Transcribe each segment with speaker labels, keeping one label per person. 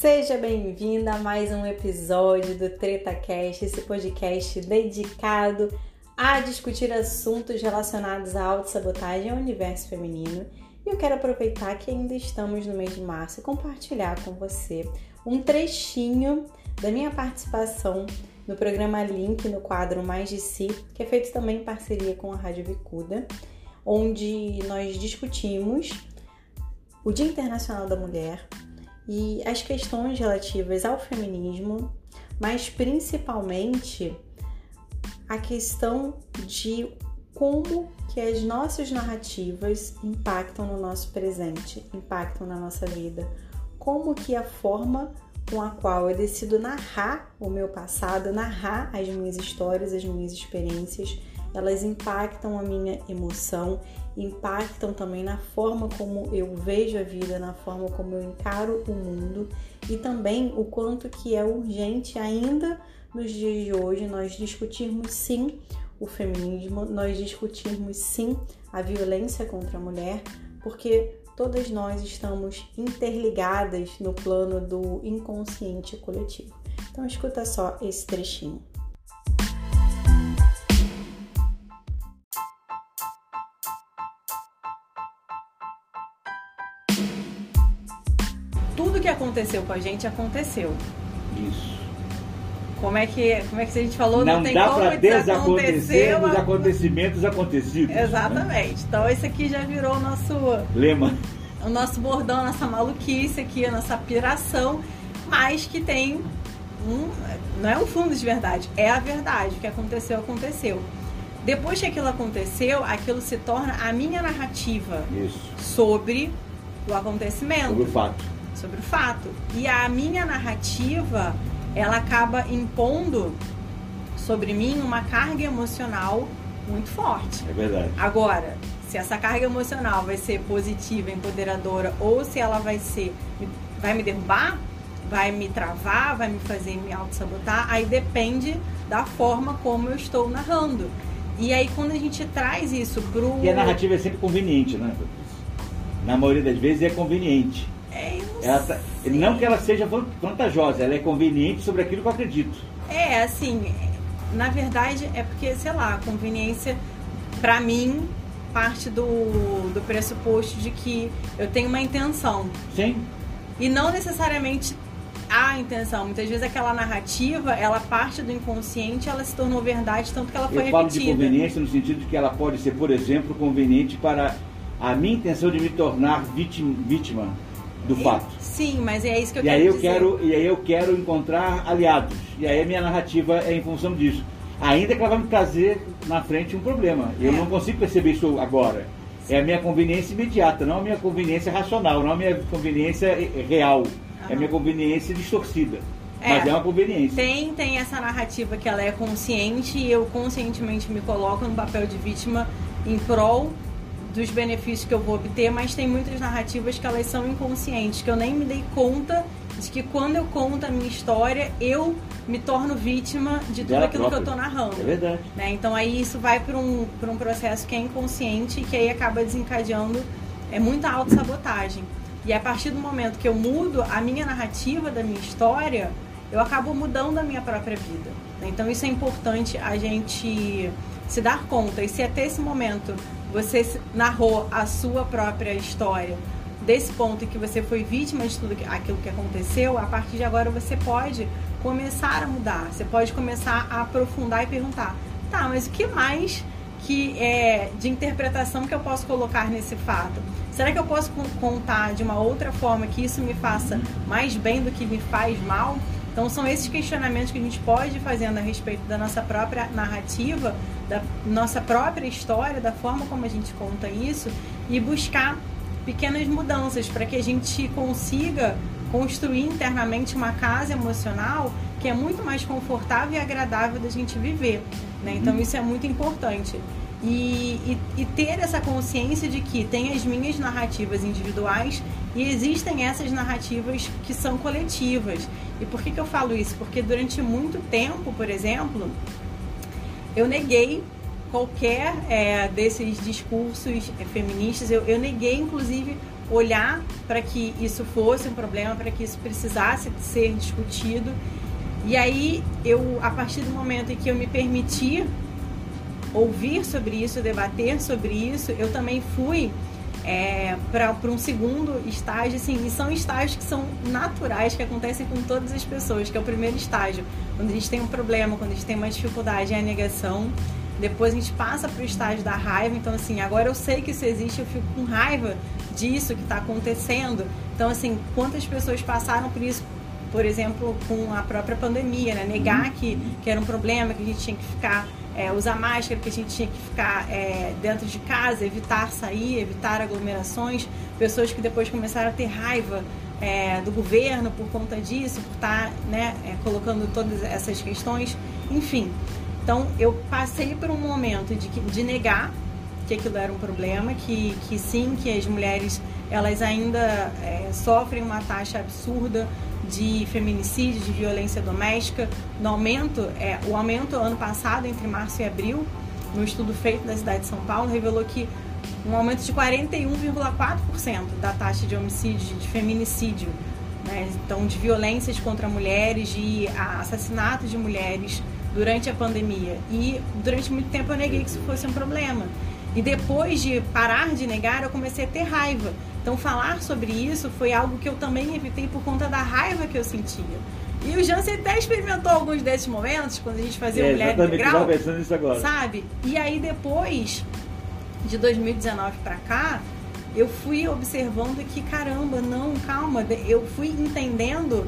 Speaker 1: Seja bem-vinda a mais um episódio do TretaCast, esse podcast dedicado a discutir assuntos relacionados à autossabotagem ao universo feminino. E eu quero aproveitar que ainda estamos no mês de março e compartilhar com você um trechinho da minha participação no programa Link no quadro Mais de Si, que é feito também em parceria com a Rádio Vicuda, onde nós discutimos o Dia Internacional da Mulher e as questões relativas ao feminismo, mas principalmente a questão de como que as nossas narrativas impactam no nosso presente, impactam na nossa vida, como que a forma com a qual eu decido narrar o meu passado, narrar as minhas histórias, as minhas experiências, elas impactam a minha emoção, impactam também na forma como eu vejo a vida, na forma como eu encaro o mundo e também o quanto que é urgente ainda nos dias de hoje nós discutirmos sim o feminismo, nós discutirmos sim a violência contra a mulher, porque todas nós estamos interligadas no plano do inconsciente coletivo. Então escuta só esse trechinho. Aconteceu com a gente aconteceu.
Speaker 2: Isso.
Speaker 1: Como é que, como é que a gente falou?
Speaker 2: Não,
Speaker 1: Não, tem
Speaker 2: dá
Speaker 1: como
Speaker 2: desacontecer os acontecimentos acontecidos. né?
Speaker 1: Exatamente. Então esse aqui já virou o nosso,
Speaker 2: Lema.
Speaker 1: o nosso bordão, a nossa maluquice aqui, a nossa piração, mas que tem um. Não é um fundo de verdade, é a verdade. O que aconteceu, aconteceu. Depois que aquilo aconteceu, aquilo se torna a minha narrativa
Speaker 2: Isso.
Speaker 1: sobre o acontecimento.
Speaker 2: Sobre o fato.
Speaker 1: Sobre o fato. E a minha narrativa, ela acaba impondo sobre mim uma carga emocional muito forte.
Speaker 2: É verdade.
Speaker 1: Agora, se essa carga emocional vai ser positiva, empoderadora, ou se ela vai ser, vai me derrubar, vai me travar, vai me fazer me auto-sabotar, aí depende da forma como eu estou narrando. E aí quando a gente traz isso pro...
Speaker 2: E a narrativa é sempre conveniente, né? Na maioria das vezes é conveniente. Tá- não que ela seja van- vantajosa, ela é conveniente sobre aquilo que eu acredito.
Speaker 1: É, assim, na verdade é porque, sei lá, a conveniência, pra mim, parte do, do pressuposto de que eu tenho uma intenção.
Speaker 2: Sim.
Speaker 1: E não necessariamente a intenção. Muitas vezes aquela narrativa, ela parte do inconsciente, ela se tornou verdade, tanto que ela foi
Speaker 2: eu falo de
Speaker 1: repetida.
Speaker 2: conveniência no sentido de que ela pode ser, por exemplo, conveniente para a minha intenção de me tornar vítima, do
Speaker 1: E-
Speaker 2: fato.
Speaker 1: Sim, mas é isso que eu
Speaker 2: E
Speaker 1: quero
Speaker 2: aí eu
Speaker 1: dizer.
Speaker 2: quero, e aí eu quero encontrar aliados. E aí a minha narrativa é em função disso. Ainda que ela vai me trazer na frente um problema. Eu
Speaker 1: É.
Speaker 2: não consigo perceber isso agora. É a minha conveniência imediata, não a minha conveniência racional, não a minha conveniência eh, real. É a minha conveniência distorcida.
Speaker 1: É.
Speaker 2: Mas é uma conveniência.
Speaker 1: Tem, tem essa narrativa que ela é consciente e eu conscientemente me coloco no papel de vítima em prol dos benefícios que eu vou obter, mas tem muitas narrativas que elas são inconscientes, que eu nem me dei conta de que quando eu conto a minha história, eu me torno vítima de tudo aquilo que eu
Speaker 2: própria.
Speaker 1: tô narrando.
Speaker 2: É verdade.
Speaker 1: né? Então aí isso vai para um, pra um processo que é inconsciente e que aí acaba desencadeando é muita autossabotagem. E a partir do momento que eu mudo a minha narrativa da minha história, eu acabo mudando a minha própria vida. Então isso é importante a gente se dar conta. E se até esse momento você narrou a sua própria história desse ponto em que você foi vítima de tudo aquilo que aconteceu, a partir de agora você pode começar a mudar. Você pode começar a aprofundar e perguntar: tá, mas o que mais que é de interpretação que eu posso colocar nesse fato? Será que eu posso con- contar de uma outra forma que isso me faça mais bem do que me faz mal? Então são esses questionamentos que a gente pode ir fazendo a respeito da nossa própria narrativa, da nossa própria história, da forma como a gente conta isso e buscar pequenas mudanças para que a gente consiga construir internamente uma casa emocional que é muito mais confortável e agradável da gente viver. Né? Então isso é muito importante. E, e, e ter essa consciência de que tem as minhas narrativas individuais e existem essas narrativas que são coletivas. E por que, que eu falo isso? Porque durante muito tempo, por exemplo, eu neguei qualquer é, desses discursos é, feministas, eu, eu neguei inclusive olhar para que isso fosse um problema, para que isso precisasse ser discutido. E aí eu, a partir do momento em que eu me permiti ouvir sobre isso, debater sobre isso, eu também fui é, para um segundo estágio, assim, e são estágios que são naturais, que acontecem com todas as pessoas, que é o primeiro estágio, quando a gente tem um problema, quando a gente tem uma dificuldade, é a negação. Depois a gente passa para o estágio da raiva, então assim, agora eu sei que isso existe, eu fico com raiva disso que está acontecendo. Então assim, quantas pessoas passaram por isso, por exemplo, com a própria pandemia, né? Negar que, que era um problema, que a gente tinha que ficar é, usar máscara, que a gente tinha que ficar é, dentro de casa, evitar sair, evitar aglomerações. Pessoas que depois começaram a ter raiva é, do governo por conta disso, por estar tá, né, é, colocando todas essas questões. Enfim, então eu passei por um momento de, de negar que aquilo era um problema, que, que sim, que as mulheres elas ainda é, sofrem uma taxa absurda de feminicídio, de violência doméstica, no aumento, é, o aumento ano passado, entre março e abril, no estudo feito da cidade de São Paulo, revelou que um aumento de 41,4% da taxa de homicídio, de feminicídio, né? então de violências contra mulheres, de assassinatos de mulheres durante a pandemia. E durante muito tempo eu neguei que isso fosse um problema. E depois de parar de negar, eu comecei a ter raiva. Então, falar sobre isso foi algo que eu também evitei por conta da raiva que eu sentia. E o Jansen até experimentou alguns desses momentos, quando a gente fazia é, Mulher Integral.
Speaker 2: pensando nisso agora.
Speaker 1: Sabe? E aí, depois de 2019 para cá, eu fui observando que, caramba, não, calma, eu fui entendendo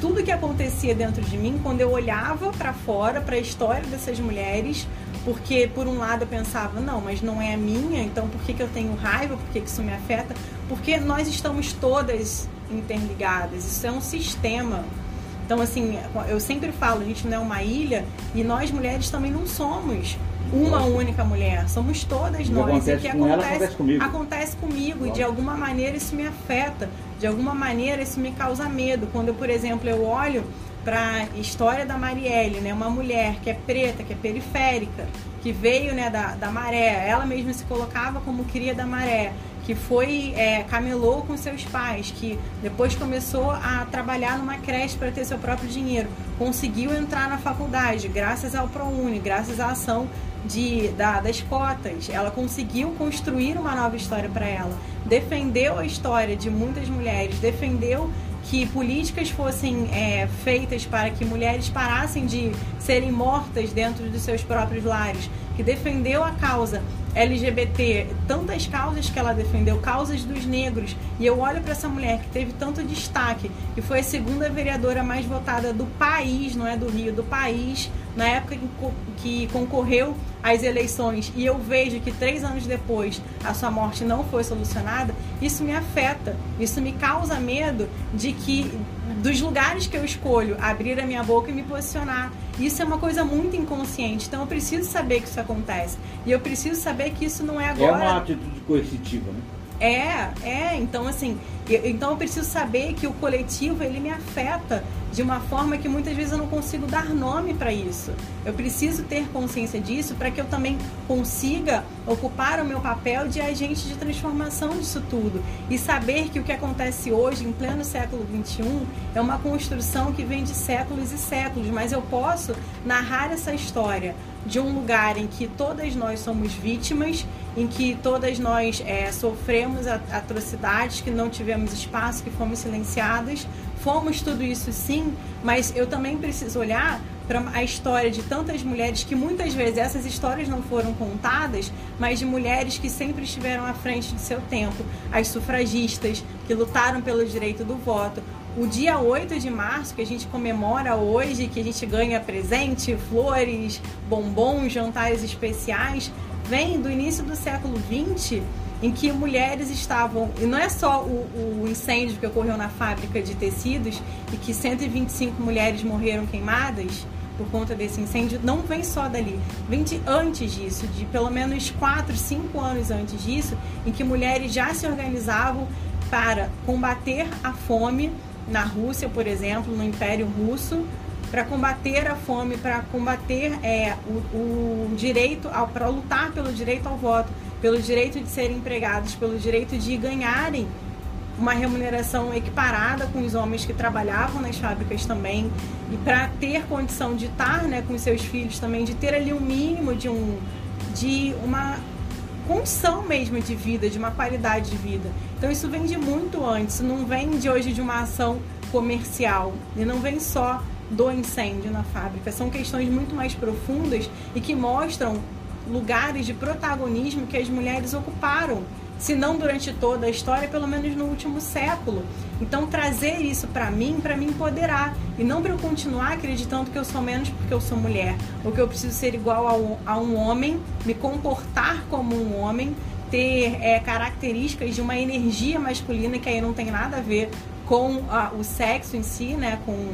Speaker 1: tudo que acontecia dentro de mim quando eu olhava para fora, para a história dessas mulheres, porque por um lado eu pensava, não, mas não é a minha, então por que, que eu tenho raiva, por que, que isso me afeta? Porque nós estamos todas interligadas, isso é um sistema. Então, assim, eu sempre falo, a gente não é uma ilha e nós mulheres também não somos uma única mulher, somos todas nós.
Speaker 2: Acontece e que acontece, acontece comigo.
Speaker 1: Acontece comigo e de alguma maneira isso me afeta, de alguma maneira isso me causa medo. Quando, eu, por exemplo, eu olho para história da Marielle, né, uma mulher que é preta, que é periférica, que veio né, da, da maré, ela mesma se colocava como cria da maré, que foi é, camelou com seus pais, que depois começou a trabalhar numa creche para ter seu próprio dinheiro, conseguiu entrar na faculdade graças ao ProUni, graças à ação de, da, das cotas. Ela conseguiu construir uma nova história para ela, defendeu a história de muitas mulheres, defendeu que políticas fossem é, feitas para que mulheres parassem de serem mortas dentro dos seus próprios lares, que defendeu a causa LGBT, tantas causas que ela defendeu, causas dos negros. E eu olho para essa mulher que teve tanto destaque, que foi a segunda vereadora mais votada do país, não é do Rio, do país, na época que concorreu às eleições, e eu vejo que três anos depois a sua morte não foi solucionada, isso me afeta, isso me causa medo de que dos lugares que eu escolho abrir a minha boca e me posicionar. Isso é uma coisa muito inconsciente, então eu preciso saber que isso acontece. E eu preciso saber que isso não é agora.
Speaker 2: É uma atitude coercitiva, né?
Speaker 1: É, é, então assim, eu, então eu preciso saber que o coletivo ele me afeta de uma forma que muitas vezes eu não consigo dar nome para isso. Eu preciso ter consciência disso para que eu também consiga ocupar o meu papel de agente de transformação disso tudo e saber que o que acontece hoje, em pleno século XXI, é uma construção que vem de séculos e séculos, mas eu posso narrar essa história de um lugar em que todas nós somos vítimas, em que todas nós é, sofremos atrocidades, que não tivemos espaço, que fomos silenciadas. Fomos tudo isso sim, mas eu também preciso olhar para a história de tantas mulheres que muitas vezes essas histórias não foram contadas, mas de mulheres que sempre estiveram à frente de seu tempo. As sufragistas que lutaram pelo direito do voto, o dia 8 de março, que a gente comemora hoje, que a gente ganha presente, flores, bombons, jantares especiais, vem do início do século XX, em que mulheres estavam. E não é só o, o incêndio que ocorreu na fábrica de tecidos e que 125 mulheres morreram queimadas por conta desse incêndio, não vem só dali, vem de antes disso, de pelo menos 4, 5 anos antes disso, em que mulheres já se organizavam para combater a fome na Rússia, por exemplo, no Império Russo, para combater a fome, para combater é, o, o direito, para lutar pelo direito ao voto, pelo direito de serem empregados, pelo direito de ganharem uma remuneração equiparada com os homens que trabalhavam nas fábricas também e para ter condição de estar né, com seus filhos também, de ter ali um mínimo de um de uma condição mesmo de vida, de uma qualidade de vida. Então isso vem de muito antes, não vem de hoje de uma ação comercial e não vem só do incêndio na fábrica. São questões muito mais profundas e que mostram lugares de protagonismo que as mulheres ocuparam se não durante toda a história, pelo menos no último século. Então trazer isso para mim, para me empoderar. E não para eu continuar acreditando que eu sou menos porque eu sou mulher, ou que eu preciso ser igual a um, homem, me comportar como um homem, ter é, características de uma energia masculina que aí não tem nada a ver com a, o sexo em si, né, com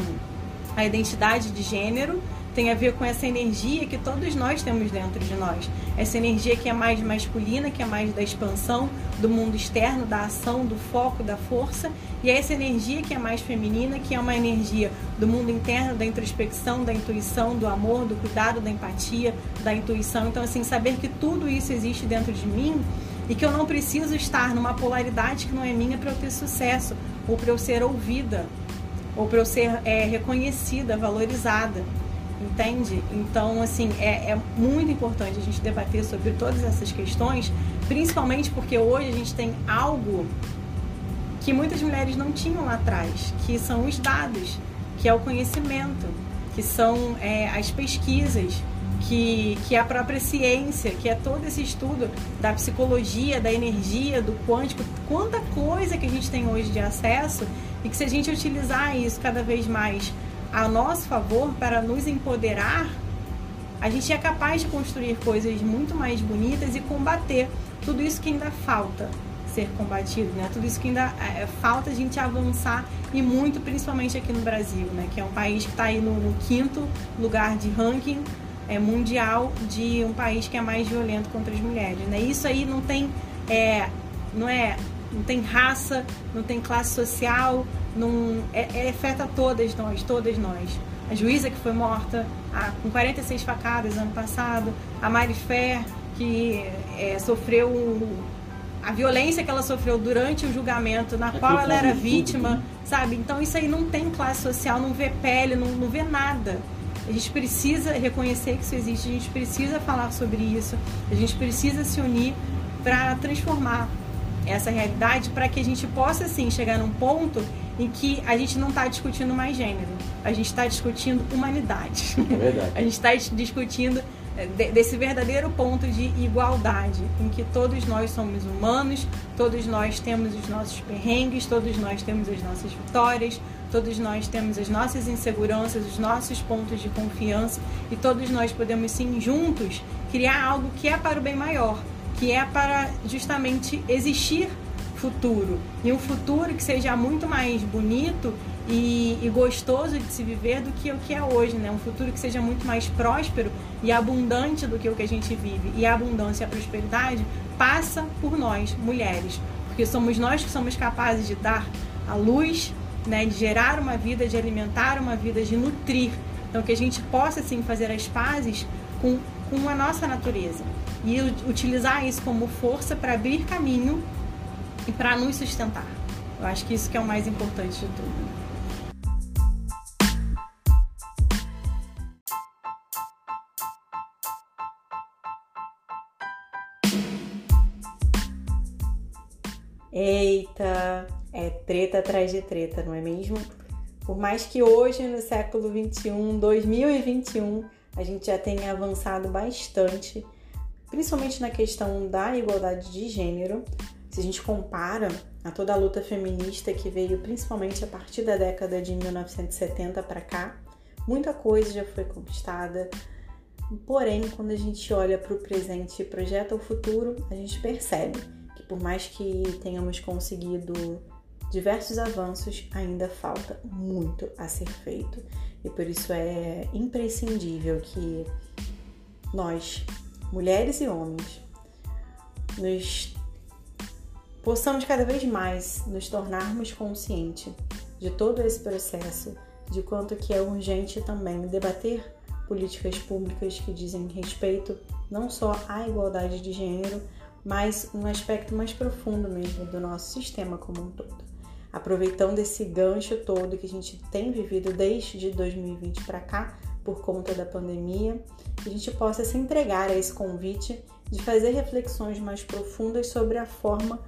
Speaker 1: a identidade de gênero tem a ver com essa energia que todos nós temos dentro de nós. Essa energia que é mais masculina, que é mais da expansão do mundo externo, da ação, do foco, da força, e é essa energia que é mais feminina, que é uma energia do mundo interno, da introspecção, da intuição, do amor, do cuidado, da empatia, da intuição. Então, assim, saber que tudo isso existe dentro de mim e que eu não preciso estar numa polaridade que não é minha para eu ter sucesso, ou para eu ser ouvida, ou para eu ser é, reconhecida, valorizada entende? Então, assim, é, é, muito importante a gente debater sobre todas essas questões, principalmente porque hoje a gente tem algo que muitas mulheres não tinham lá atrás, que são os dados, que é o conhecimento, que são é, as pesquisas, que, que é a própria ciência, que é todo esse estudo da psicologia, da energia, do quântico, quanta coisa que a gente tem hoje de acesso e que se a gente utilizar isso cada vez mais a nosso favor para nos empoderar, a gente é capaz de construir coisas muito mais bonitas e combater tudo isso que ainda falta ser combatido, né? Tudo isso que ainda é, falta a gente avançar e muito, principalmente aqui no Brasil, né? Que é um país que está aí no, no, quinto lugar de ranking é, mundial de um país que é mais violento contra as mulheres, né? Isso aí não tem, é, não é, não tem raça, não tem classe social, num, é, é, afeta todas nós, todas nós. A juíza que foi morta a, com 46 facadas ano passado, a Mari Fer, que é, sofreu a violência que ela sofreu durante o julgamento, na é qual ela era vítima, né? sabe? Então isso aí não tem classe social, não vê pele, não, não vê nada. A gente precisa reconhecer que isso existe, a gente precisa falar sobre isso, a gente precisa se unir para transformar essa realidade para que a gente possa assim chegar num ponto em que a gente não está discutindo mais gênero, a gente está discutindo humanidade.
Speaker 2: É verdade.
Speaker 1: a gente está discutindo eh, desse verdadeiro ponto de igualdade, em que todos nós somos humanos, todos nós temos os nossos perrengues, todos nós temos as nossas vitórias, todos nós temos as nossas inseguranças, os nossos pontos de confiança e todos nós podemos sim juntos criar algo que é para o bem maior, que é para justamente existir futuro. E um futuro que seja muito mais bonito e, e, gostoso de se viver do que o que é hoje, né? Um futuro que seja muito mais próspero e abundante do que o que a gente vive. E a abundância e a prosperidade passa por nós, mulheres, porque somos nós que somos capazes de dar a luz, né? De gerar uma vida, de alimentar uma vida, de nutrir. Então que a gente possa sim fazer as pazes com, com a nossa natureza e utilizar isso como força para abrir caminho e para nos sustentar. Eu acho que isso que é o mais importante de tudo. Eita, é treta atrás de treta, não é mesmo? Por mais que hoje, no século 21, 2021, a gente já tenha avançado bastante, principalmente na questão da igualdade de gênero, se a gente compara a toda a luta feminista que veio principalmente a partir da década de 1970 para cá, muita coisa já foi conquistada. Porém, quando a gente olha para o presente e projeta o futuro, a gente percebe que por mais que tenhamos conseguido diversos avanços, ainda falta muito a ser feito. E por isso é imprescindível que nós, mulheres e homens, nos possamos cada vez mais nos tornarmos conscientes de todo esse processo, de quanto que é urgente também debater políticas públicas que dizem respeito não só à igualdade de gênero, mas um aspecto mais profundo mesmo do nosso sistema como um todo. aproveitando esse gancho todo que a gente tem vivido desde 2020 para cá, por conta da pandemia, que a gente possa se entregar a esse convite de fazer reflexões mais profundas sobre a forma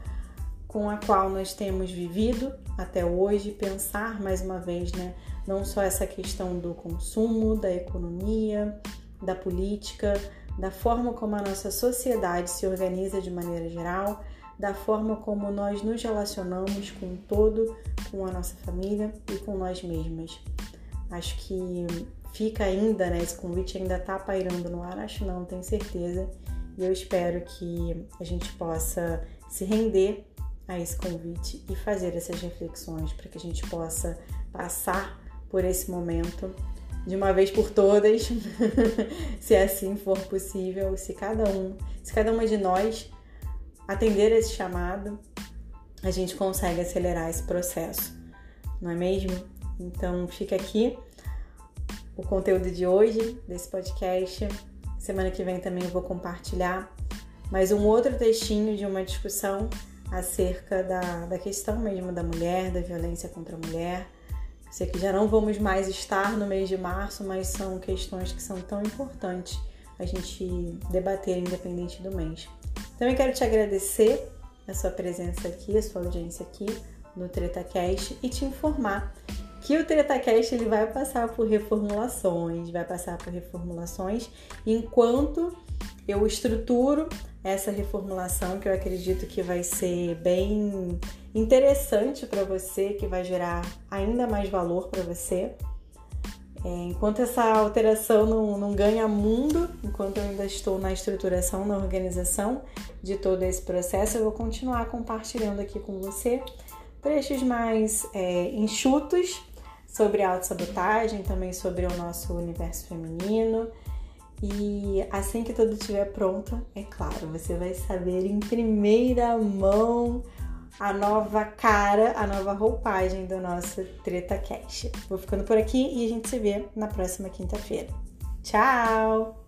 Speaker 1: com a qual nós temos vivido até hoje, pensar mais uma vez, né, não só essa questão do consumo, da economia, da política, da forma como a nossa sociedade se organiza de maneira geral, da forma como nós nos relacionamos com o todo, com a nossa família e com nós mesmas. Acho que fica ainda, né? Esse convite ainda tá pairando no ar, acho não, tenho certeza. E eu espero que a gente possa se render a esse convite e fazer essas reflexões para que a gente possa passar por esse momento de uma vez por todas, se assim for possível, se cada um, se cada uma de nós atender esse chamado, a gente consegue acelerar esse processo, não é mesmo? Então fica aqui o conteúdo de hoje desse podcast. Semana que vem também eu vou compartilhar mais um outro textinho de uma discussão acerca da, da questão mesmo da mulher, da violência contra a mulher. Sei que já não vamos mais estar no mês de março, mas são questões que são tão importantes a gente debater independente do mês. Também quero te agradecer a sua presença aqui, a sua audiência aqui no TretaCast e te informar que o TretaCast ele vai passar por reformulações, vai passar por reformulações enquanto eu estruturo essa reformulação que eu acredito que vai ser bem interessante para você, que vai gerar ainda mais valor para você. É, enquanto essa alteração não, não ganha mundo, enquanto eu ainda estou na estruturação, na organização de todo esse processo, eu vou continuar compartilhando aqui com você trechos mais é, enxutos sobre autossabotagem, também sobre o nosso universo feminino. E assim que tudo estiver pronto, é claro, você vai saber em primeira mão a nova cara, a nova roupagem do nosso Treta Cash. Vou ficando por aqui e a gente se vê na próxima quinta-feira. Tchau!